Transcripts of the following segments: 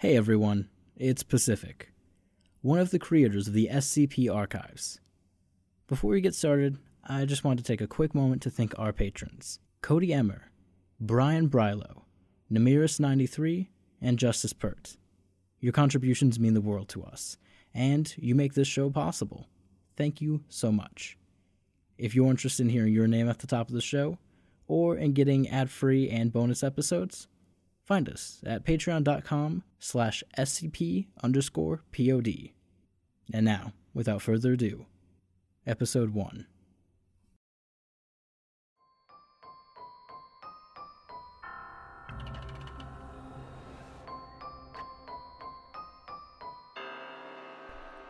Hey everyone, it's Pacific, one of the creators of the SCP archives. Before we get started, I just want to take a quick moment to thank our patrons Cody Emmer, Brian Brylo, Namiris93, and Justice Pert. Your contributions mean the world to us, and you make this show possible. Thank you so much. If you're interested in hearing your name at the top of the show, or in getting ad-free and bonus episodes, find us at patreon.com slash scp underscore pod. And now, without further ado, episode 1.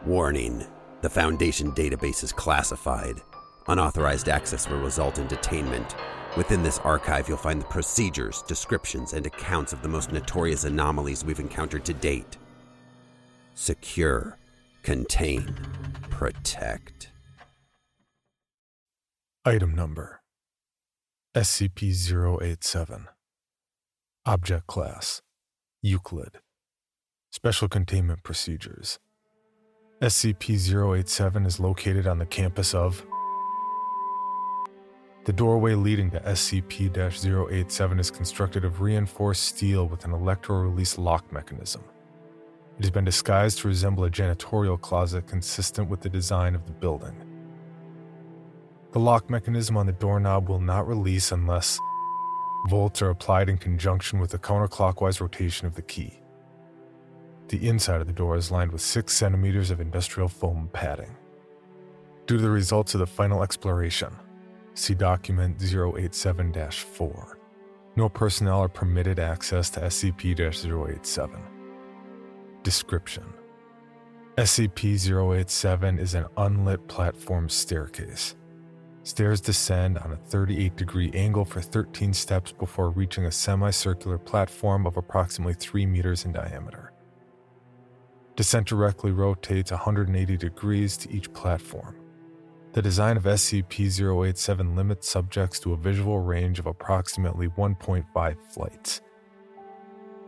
Warning The Foundation database is classified. Unauthorized access will result in detainment. Within this archive, you'll find the procedures, descriptions, and accounts of the most notorious anomalies we've encountered to date. Secure, contain, protect. Item number SCP 087. Object Class Euclid. Special Containment Procedures. SCP 087 is located on the campus of. The doorway leading to SCP 087 is constructed of reinforced steel with an electro release lock mechanism. It has been disguised to resemble a janitorial closet consistent with the design of the building. The lock mechanism on the doorknob will not release unless volts are applied in conjunction with the counterclockwise rotation of the key. The inside of the door is lined with 6 centimeters of industrial foam padding. Due to the results of the final exploration, see document 087 4, no personnel are permitted access to SCP 087. Description SCP 087 is an unlit platform staircase. Stairs descend on a 38 degree angle for 13 steps before reaching a semicircular platform of approximately 3 meters in diameter. Descent directly rotates 180 degrees to each platform. The design of SCP 087 limits subjects to a visual range of approximately 1.5 flights.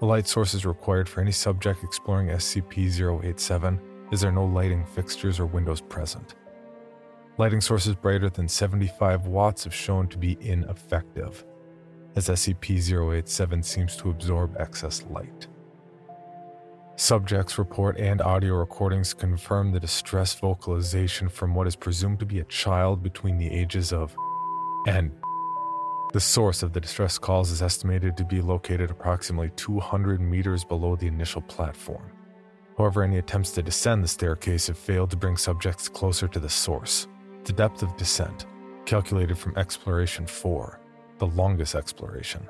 A light source is required for any subject exploring SCP 087 as there are no lighting fixtures or windows present. Lighting sources brighter than 75 watts have shown to be ineffective, as SCP 087 seems to absorb excess light. Subjects report and audio recordings confirm the distress vocalization from what is presumed to be a child between the ages of and the source of the distress calls is estimated to be located approximately 200 meters below the initial platform. However, any attempts to descend the staircase have failed to bring subjects closer to the source. The depth of descent, calculated from Exploration 4, the longest exploration,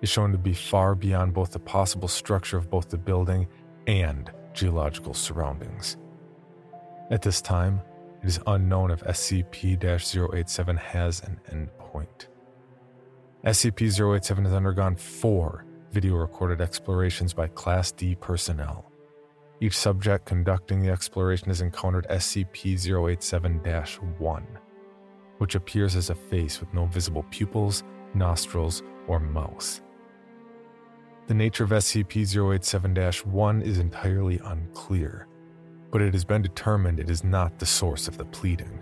is shown to be far beyond both the possible structure of both the building and geological surroundings. At this time, it is unknown if SCP 087 has an endpoint. SCP 087 has undergone four video recorded explorations by Class D personnel. Each subject conducting the exploration has encountered SCP 087 1, which appears as a face with no visible pupils, nostrils, or mouth. The nature of SCP 087 1 is entirely unclear, but it has been determined it is not the source of the pleading.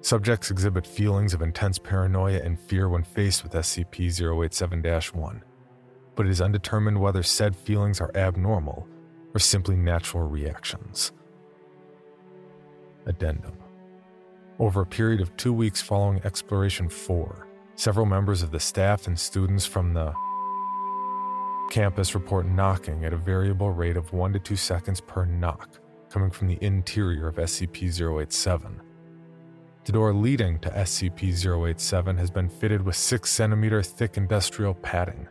Subjects exhibit feelings of intense paranoia and fear when faced with SCP 087 1, but it is undetermined whether said feelings are abnormal or simply natural reactions. Addendum Over a period of two weeks following Exploration 4, several members of the staff and students from the campus report knocking at a variable rate of 1 to 2 seconds per knock coming from the interior of SCP 087. The door leading to SCP 087 has been fitted with 6 centimeter thick industrial padding.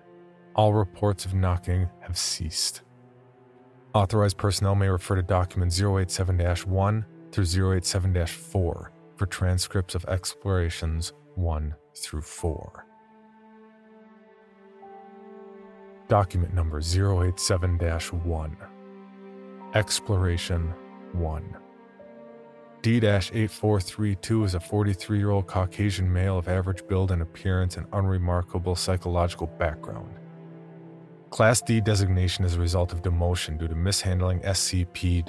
All reports of knocking have ceased. Authorized personnel may refer to document 087 1 through 087 4 for transcripts of explorations 1 through 4. Document number 087 1. Exploration 1. D 8432 is a 43 year old Caucasian male of average build and appearance and unremarkable psychological background. Class D designation is a result of demotion due to mishandling SCP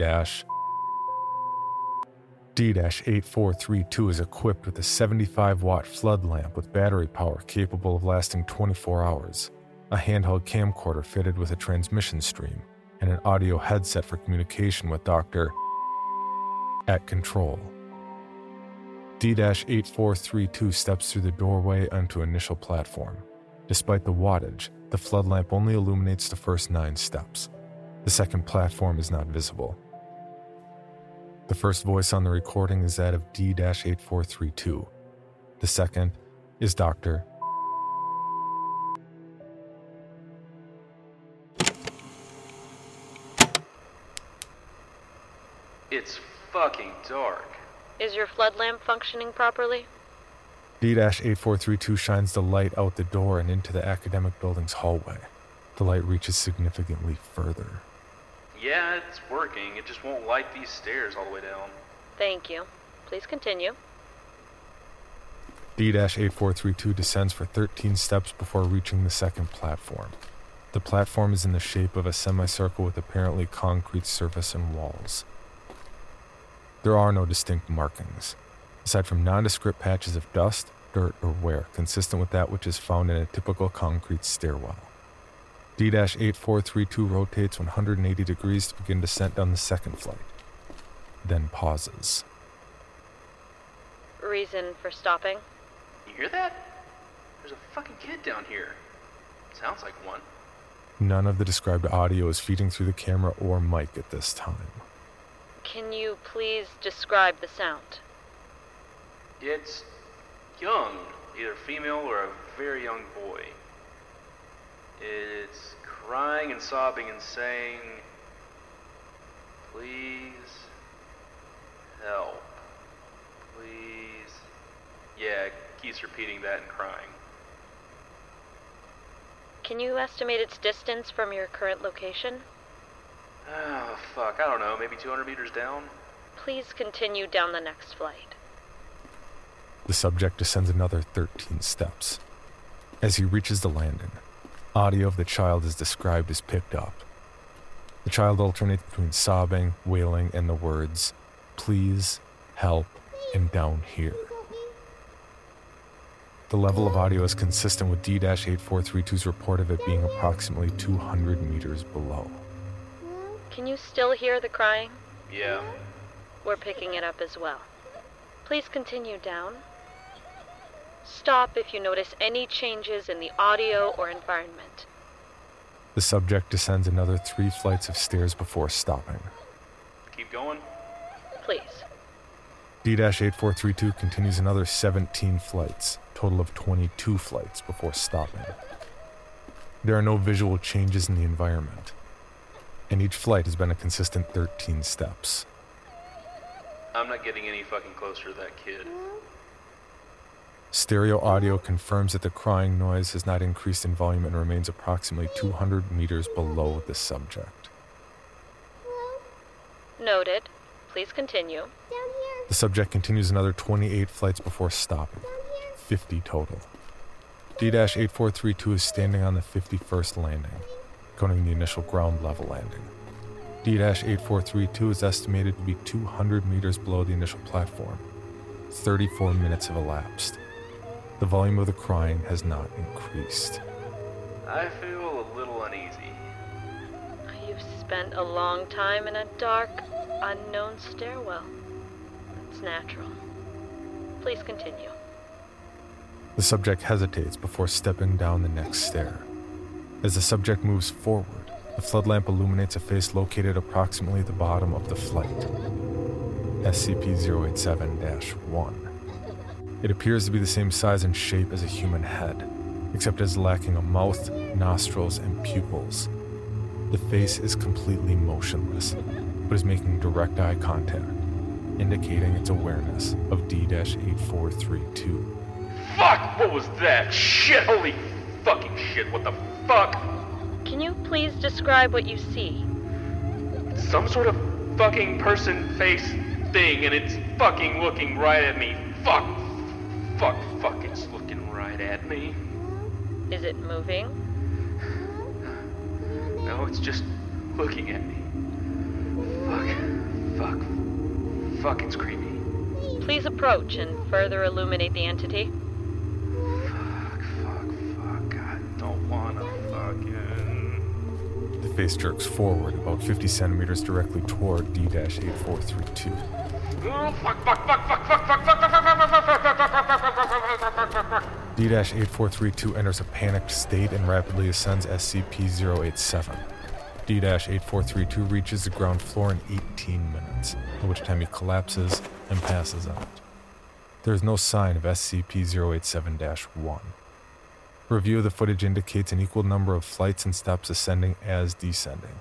D 8432 is equipped with a 75 watt flood lamp with battery power capable of lasting 24 hours, a handheld camcorder fitted with a transmission stream, and an audio headset for communication with Dr. at control. D 8432 steps through the doorway onto initial platform. Despite the wattage, the flood lamp only illuminates the first nine steps. The second platform is not visible. The first voice on the recording is that of D 8432. The second is Dr. It's fucking dark. Is your flood lamp functioning properly? D 8432 shines the light out the door and into the academic building's hallway. The light reaches significantly further. Yeah, it's working. It just won't light these stairs all the way down. Thank you. Please continue. D 8432 descends for 13 steps before reaching the second platform. The platform is in the shape of a semicircle with apparently concrete surface and walls. There are no distinct markings aside from nondescript patches of dust, dirt, or wear consistent with that which is found in a typical concrete stairwell. D 8432 rotates 180 degrees to begin descent down the second flight, then pauses. Reason for stopping? You hear that? There's a fucking kid down here. Sounds like one. None of the described audio is feeding through the camera or mic at this time. Can you please describe the sound? It's young, either female or a very young boy. It's crying and sobbing and saying, Please help. Please. Yeah, keeps repeating that and crying. Can you estimate its distance from your current location? Oh, fuck, I don't know, maybe 200 meters down? Please continue down the next flight. The subject descends another 13 steps. As he reaches the landing, audio of the child is described as picked up. The child alternates between sobbing, wailing, and the words, please, help, and down here. The level of audio is consistent with D 8432's report of it being approximately 200 meters below. Can you still hear the crying? Yeah. We're picking it up as well. Please continue down. Stop if you notice any changes in the audio or environment. The subject descends another three flights of stairs before stopping. Keep going. Please. D 8432 continues another 17 flights, total of 22 flights before stopping. There are no visual changes in the environment, and each flight has been a consistent 13 steps. I'm not getting any fucking closer to that kid. Stereo audio confirms that the crying noise has not increased in volume and remains approximately 200 meters below the subject. Noted. Please continue. The subject continues another 28 flights before stopping, 50 total. D 8432 is standing on the 51st landing, counting the initial ground level landing. D 8432 is estimated to be 200 meters below the initial platform. 34 minutes have elapsed. The volume of the crying has not increased. I feel a little uneasy. You've spent a long time in a dark, unknown stairwell. It's natural. Please continue. The subject hesitates before stepping down the next stair. As the subject moves forward, the flood lamp illuminates a face located approximately the bottom of the flight SCP 087 1. It appears to be the same size and shape as a human head, except it is lacking a mouth, nostrils, and pupils. The face is completely motionless, but is making direct eye contact, indicating its awareness of D 8432. Fuck! What was that? Shit! Holy fucking shit! What the fuck? Can you please describe what you see? Some sort of fucking person face thing, and it's fucking looking right at me. Fuck! Fuck! Fuck! It's looking right at me. Is it moving? No, it's just looking at me. Fuck. Fuck. Fuck, it's creepy. Please approach and further illuminate the entity. Face jerks forward about 50 centimeters directly toward D 8432. D 8432 enters a panicked state and rapidly ascends SCP 087. D 8432 reaches the ground floor in 18 minutes, at which time he collapses and passes out. There is no sign of SCP 087 1. Review of the footage indicates an equal number of flights and steps ascending as descending.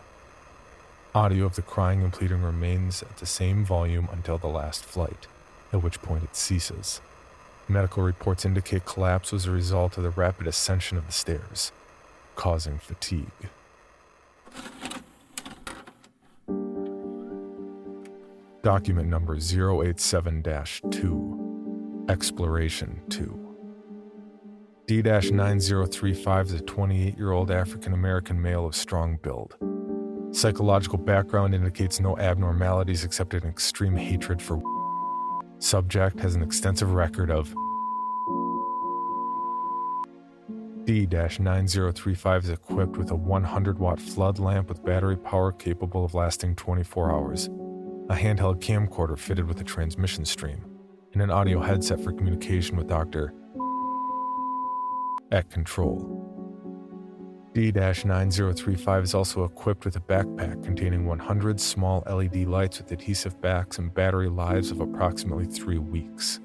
Audio of the crying and pleading remains at the same volume until the last flight, at which point it ceases. Medical reports indicate collapse was a result of the rapid ascension of the stairs, causing fatigue. Document number 087 2, Exploration 2. D 9035 is a 28 year old African American male of strong build. Psychological background indicates no abnormalities except an extreme hatred for. Subject has an extensive record of. D 9035 is equipped with a 100 watt flood lamp with battery power capable of lasting 24 hours, a handheld camcorder fitted with a transmission stream, and an audio headset for communication with Dr. at control. D 9035 is also equipped with a backpack containing 100 small LED lights with adhesive backs and battery lives of approximately three weeks.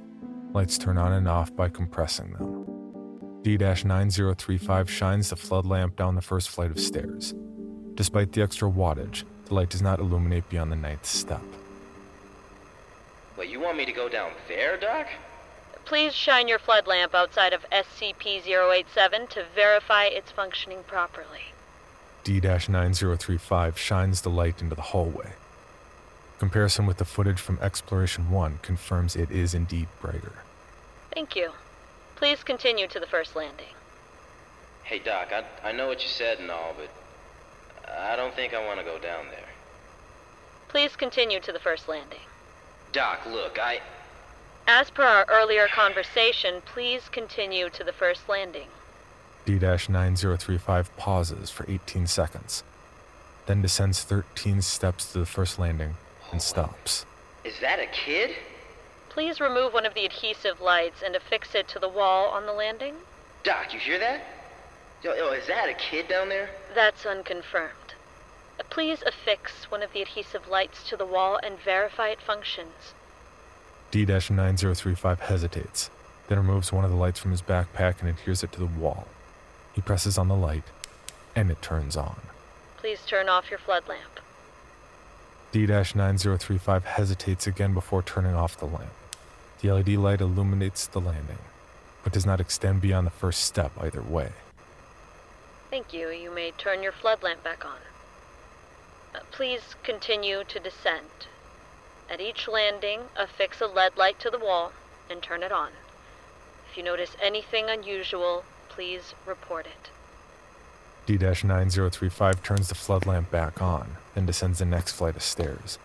Lights turn on and off by compressing them. D 9035 shines the flood lamp down the first flight of stairs. Despite the extra wattage, the light does not illuminate beyond the ninth step. Wait, you want me to go down there, Doc? Please shine your flood lamp outside of SCP 087 to verify it's functioning properly. D 9035 shines the light into the hallway. Comparison with the footage from Exploration 1 confirms it is indeed brighter. Thank you. Please continue to the first landing. Hey, Doc, I, I know what you said and all, but I don't think I want to go down there. Please continue to the first landing. Doc, look, I. As per our earlier conversation, please continue to the first landing. D 9035 pauses for 18 seconds, then descends 13 steps to the first landing and stops. Is that a kid? Please remove one of the adhesive lights and affix it to the wall on the landing. Doc, you hear that? Yo, yo, is that a kid down there? That's unconfirmed. Please affix one of the adhesive lights to the wall and verify it functions. D 9035 hesitates, then removes one of the lights from his backpack and adheres it to the wall. He presses on the light, and it turns on. Please turn off your flood lamp. D 9035 hesitates again before turning off the lamp. The LED light illuminates the landing, but does not extend beyond the first step either way. Thank you. You may turn your flood lamp back on. Uh, please continue to descend. At each landing, affix a LED light to the wall and turn it on. If you notice anything unusual, please report it. D 9035 turns the flood lamp back on, then descends the next flight of stairs.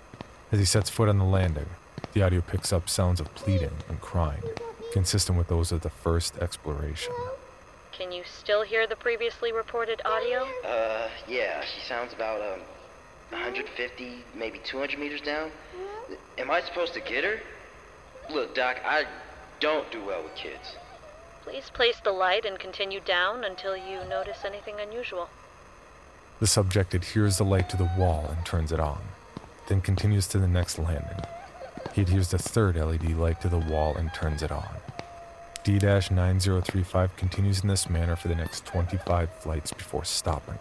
As he sets foot on the landing, the audio picks up sounds of pleading and crying, consistent with those of the first exploration. Can you still hear the previously reported audio? Uh, yeah, she sounds about, um, 150, maybe 200 meters down. Am I supposed to get her? Look, Doc, I don't do well with kids. Please place the light and continue down until you notice anything unusual. The subject adheres the light to the wall and turns it on, then continues to the next landing. He adheres the third LED light to the wall and turns it on. D 9035 continues in this manner for the next 25 flights before stopping.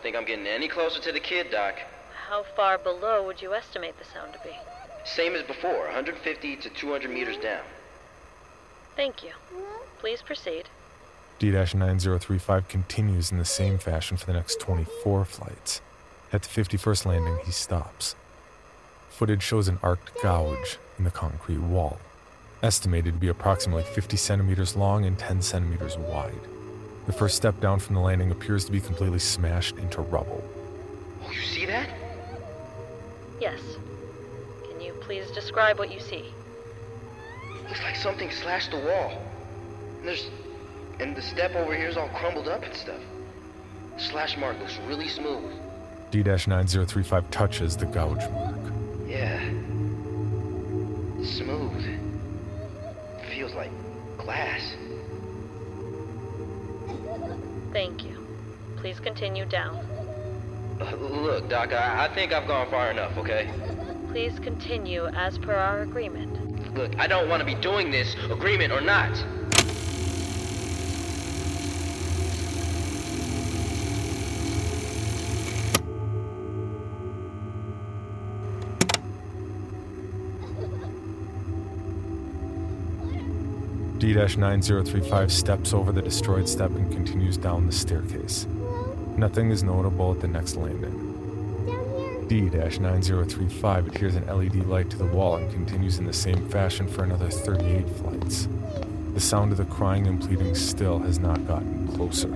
I don't think I'm getting any closer to the kid, Doc. How far below would you estimate the sound to be? Same as before, 150 to 200 meters down. Thank you. Please proceed. D 9035 continues in the same fashion for the next 24 flights. At the 51st landing, he stops. Footage shows an arced gouge in the concrete wall, estimated to be approximately 50 centimeters long and 10 centimeters wide. The first step down from the landing appears to be completely smashed into rubble. Oh, you see that? Yes. Can you please describe what you see? Looks like something slashed the wall. And there's. And the step over here is all crumbled up and stuff. The slash mark looks really smooth. D 9035 touches the gouge mark. Yeah. Smooth. Feels like glass. Thank you. Please continue down. Look, Doc, I, I think I've gone far enough, okay? Please continue as per our agreement. Look, I don't want to be doing this, agreement or not. D 9035 steps over the destroyed step and continues down the staircase. Nothing is notable at the next landing. D 9035 adheres an LED light to the wall and continues in the same fashion for another 38 flights. The sound of the crying and pleading still has not gotten closer.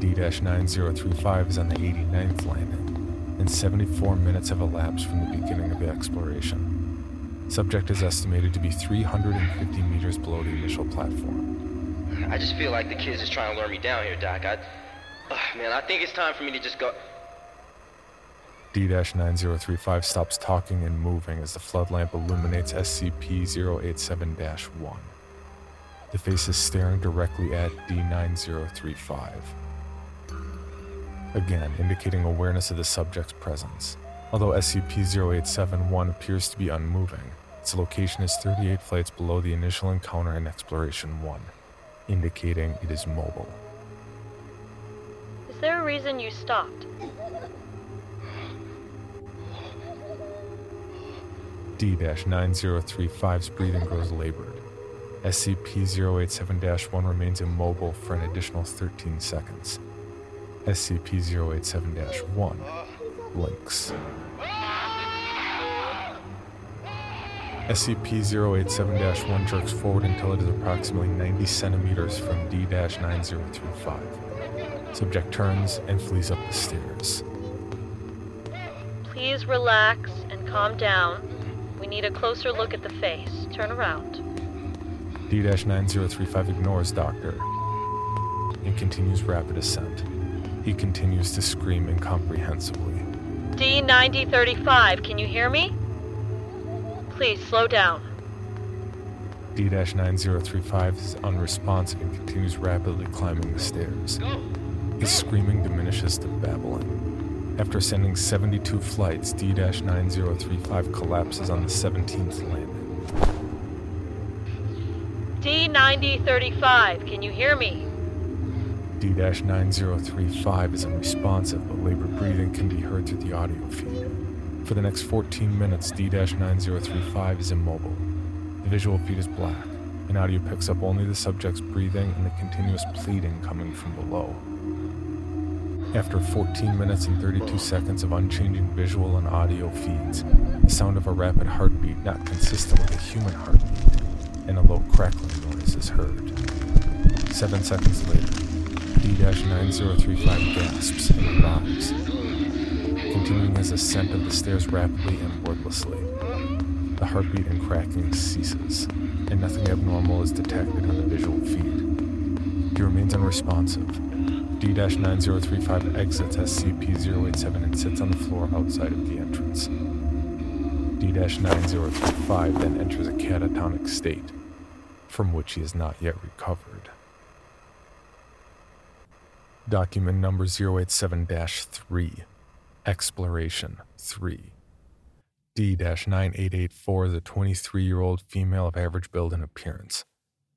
D 9035 is on the 89th landing, and 74 minutes have elapsed from the beginning of the exploration. Subject is estimated to be 350 meters below the initial platform. I just feel like the kids is trying to lure me down here, Doc. I. Ugh, man, I think it's time for me to just go. D 9035 stops talking and moving as the flood lamp illuminates SCP 087 1. The face is staring directly at D 9035, again indicating awareness of the subject's presence. Although SCP-0871 appears to be unmoving, its location is 38 flights below the initial encounter in Exploration 1, indicating it is mobile. Is there a reason you stopped? D-9035's breathing grows labored. SCP-087-1 remains immobile for an additional 13 seconds. SCP-087-1 links. SCP-087-1 jerks forward until it is approximately 90 centimeters from D-9035. Subject turns and flees up the stairs. Please relax and calm down. We need a closer look at the face. Turn around. D-9035 ignores Doctor and continues rapid ascent. He continues to scream incomprehensibly. D9035, can you hear me? Please slow down. D 9035 is unresponsive and continues rapidly climbing the stairs. His screaming diminishes to babbling. After ascending 72 flights, D 9035 collapses on the 17th landing. D9035, can you hear me? D 9035 is unresponsive, but labored breathing can be heard through the audio feed. For the next 14 minutes, D 9035 is immobile. The visual feed is black, and audio picks up only the subject's breathing and the continuous pleading coming from below. After 14 minutes and 32 seconds of unchanging visual and audio feeds, the sound of a rapid heartbeat not consistent with a human heartbeat, and a low crackling noise is heard. Seven seconds later, D-9035 gasps and arrives, continuing his ascent of the stairs rapidly and wordlessly. The heartbeat and cracking ceases, and nothing abnormal is detected on the visual feed. He remains unresponsive. D-9035 exits SCP-087 and sits on the floor outside of the entrance. D-9035 then enters a catatonic state, from which he has not yet recovered. Document number 087 3 Exploration 3 D 9884 is a 23 year old female of average build and appearance.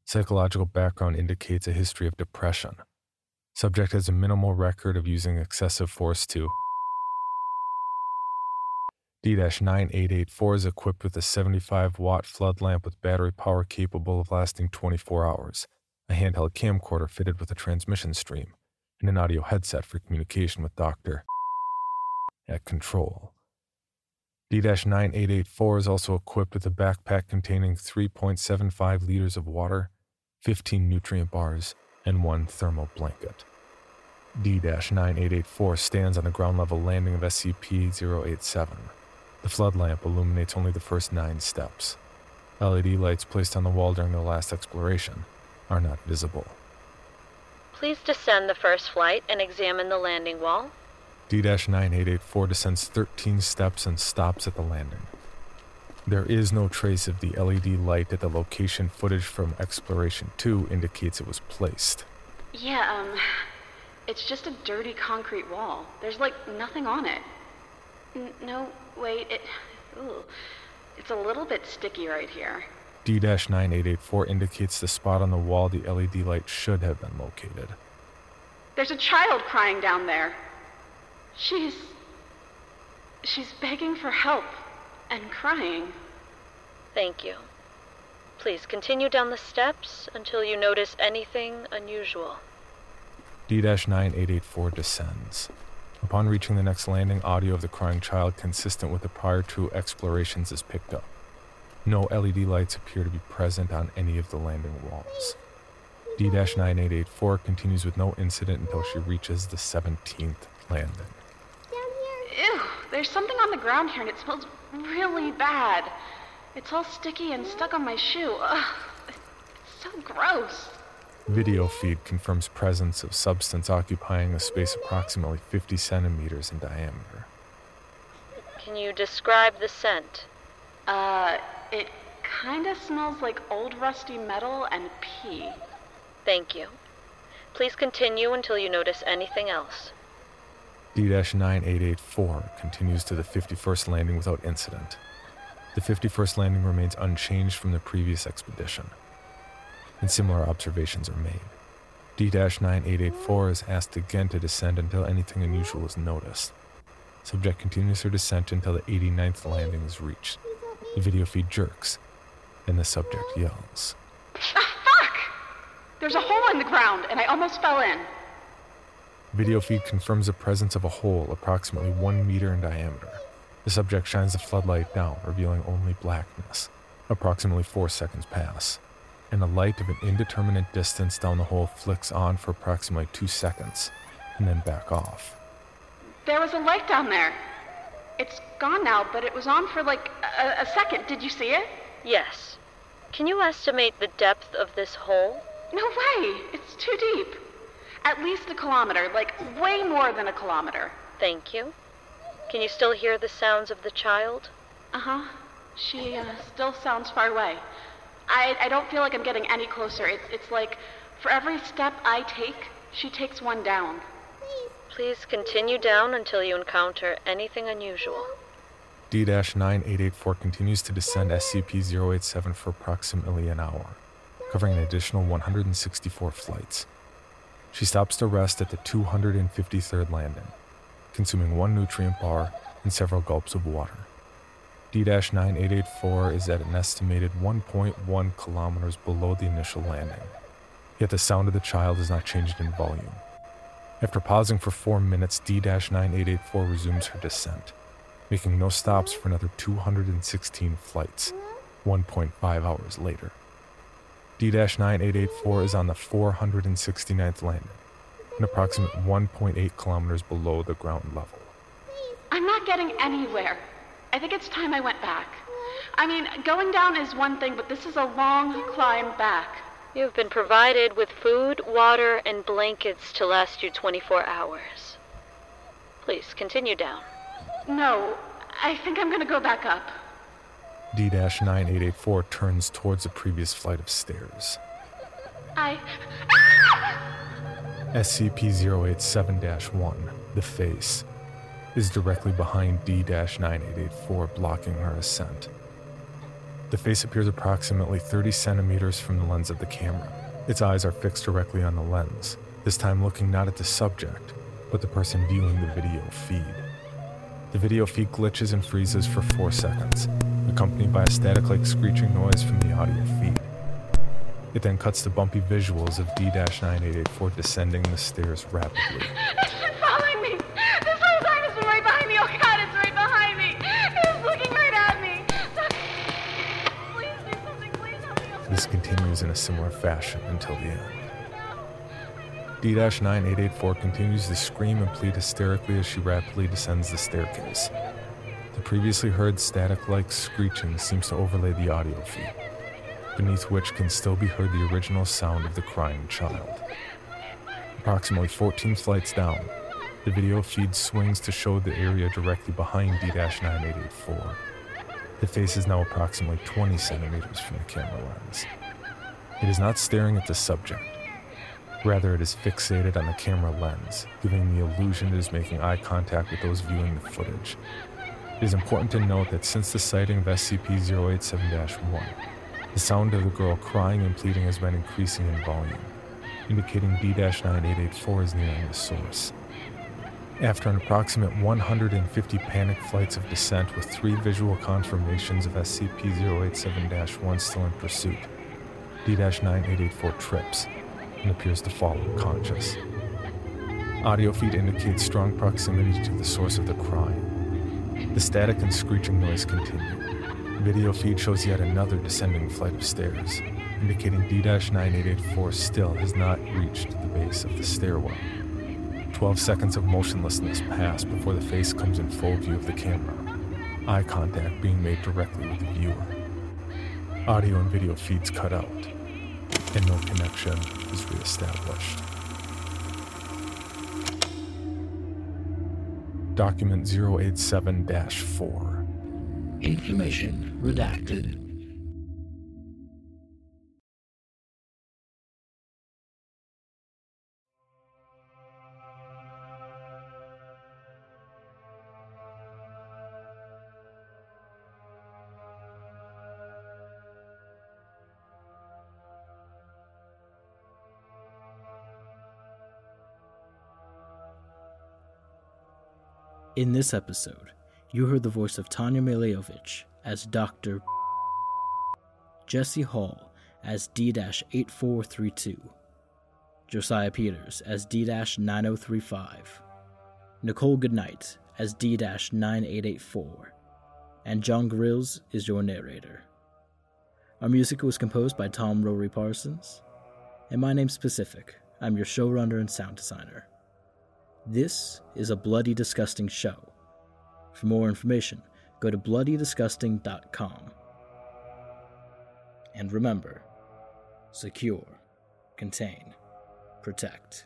Psychological background indicates a history of depression. Subject has a minimal record of using excessive force to. D 9884 is equipped with a 75 watt flood lamp with battery power capable of lasting 24 hours, a handheld camcorder fitted with a transmission stream, and an audio headset for communication with Dr. at control. D 9884 is also equipped with a backpack containing 3.75 liters of water, 15 nutrient bars, and one thermal blanket. D 9884 stands on the ground level landing of SCP 087. The flood lamp illuminates only the first nine steps. LED lights placed on the wall during the last exploration are not visible. Please descend the first flight and examine the landing wall. D 9884 descends 13 steps and stops at the landing. There is no trace of the LED light at the location footage from Exploration 2 indicates it was placed. Yeah, um, it's just a dirty concrete wall. There's like nothing on it. N- no, wait, it. Ooh, it's a little bit sticky right here. D 9884 indicates the spot on the wall the LED light should have been located. There's a child crying down there. She's. She's begging for help and crying. Thank you. Please continue down the steps until you notice anything unusual. D 9884 descends. Upon reaching the next landing, audio of the crying child consistent with the prior two explorations is picked up. No LED lights appear to be present on any of the landing walls. D 9884 continues with no incident until she reaches the 17th landing. Ew, there's something on the ground here and it smells really bad. It's all sticky and stuck on my shoe. Ugh, it's so gross. Video feed confirms presence of substance occupying a space approximately 50 centimeters in diameter. Can you describe the scent? Uh, it kinda smells like old rusty metal and pee. Thank you. Please continue until you notice anything else. D 9884 continues to the 51st landing without incident. The 51st landing remains unchanged from the previous expedition, and similar observations are made. D 9884 is asked again to descend until anything unusual is noticed. Subject continues her descent until the 89th landing is reached. The video feed jerks, and the subject yells. Ah, fuck! There's a hole in the ground and I almost fell in. Video feed confirms the presence of a hole approximately one meter in diameter. The subject shines the floodlight down, revealing only blackness. Approximately four seconds pass, and a light of an indeterminate distance down the hole flicks on for approximately two seconds, and then back off. There was a light down there. It's gone now, but it was on for like a, a second. Did you see it? Yes. Can you estimate the depth of this hole? No way! It's too deep. At least a kilometer, like way more than a kilometer. Thank you. Can you still hear the sounds of the child? Uh huh. She uh, still sounds far away. I, I don't feel like I'm getting any closer. It's, it's like for every step I take, she takes one down. Please continue down until you encounter anything unusual. D 9884 continues to descend SCP 087 for approximately an hour, covering an additional 164 flights. She stops to rest at the 253rd landing, consuming one nutrient bar and several gulps of water. D 9884 is at an estimated 1.1 kilometers below the initial landing, yet the sound of the child has not changed in volume. After pausing for four minutes, D 9884 resumes her descent, making no stops for another 216 flights, 1.5 hours later. D 9884 is on the 469th landing, an approximate 1.8 kilometers below the ground level. I'm not getting anywhere. I think it's time I went back. I mean, going down is one thing, but this is a long climb back. You've been provided with food, water, and blankets to last you 24 hours. Please continue down. No, I think I'm gonna go back up. D 9884 turns towards the previous flight of stairs. I. SCP 087 1, the face, is directly behind D 9884, blocking her ascent. The face appears approximately 30 centimeters from the lens of the camera. Its eyes are fixed directly on the lens, this time looking not at the subject, but the person viewing the video feed. The video feed glitches and freezes for 4 seconds, accompanied by a static like screeching noise from the audio feed. It then cuts to bumpy visuals of D 9884 descending the stairs rapidly. continues in a similar fashion until the end. D-9884 continues to scream and plead hysterically as she rapidly descends the staircase. The previously heard static-like screeching seems to overlay the audio feed, beneath which can still be heard the original sound of the crying child. Approximately 14 flights down, the video feed swings to show the area directly behind D-9884. The face is now approximately 20 centimeters from the camera lens. It is not staring at the subject. Rather, it is fixated on the camera lens, giving the illusion it is making eye contact with those viewing the footage. It is important to note that since the sighting of SCP 087 1, the sound of the girl crying and pleading has been increasing in volume, indicating D 9884 is nearing the source. After an approximate 150 panic flights of descent with three visual confirmations of SCP 087 1 still in pursuit, D 9884 trips and appears to fall unconscious. Audio feed indicates strong proximity to the source of the crying. The static and screeching noise continue. Video feed shows yet another descending flight of stairs, indicating D 9884 still has not reached the base of the stairwell. 12 seconds of motionlessness pass before the face comes in full view of the camera, eye contact being made directly with the viewer. Audio and video feeds cut out, and no connection is reestablished. Document 087 4. Information redacted. In this episode, you heard the voice of Tanja Milojevic as Dr. Jesse Hall as D 8432, Josiah Peters as D 9035, Nicole Goodnight as D 9884, and Jon Grilz is your narrator. Our music was composed by Tom Rory Parsons, and my name's Pacific. I'm your showrunner and sound designer. This is a bloody disgusting show. For more information, go to bloodydisgusting.com. And remember secure, contain, protect.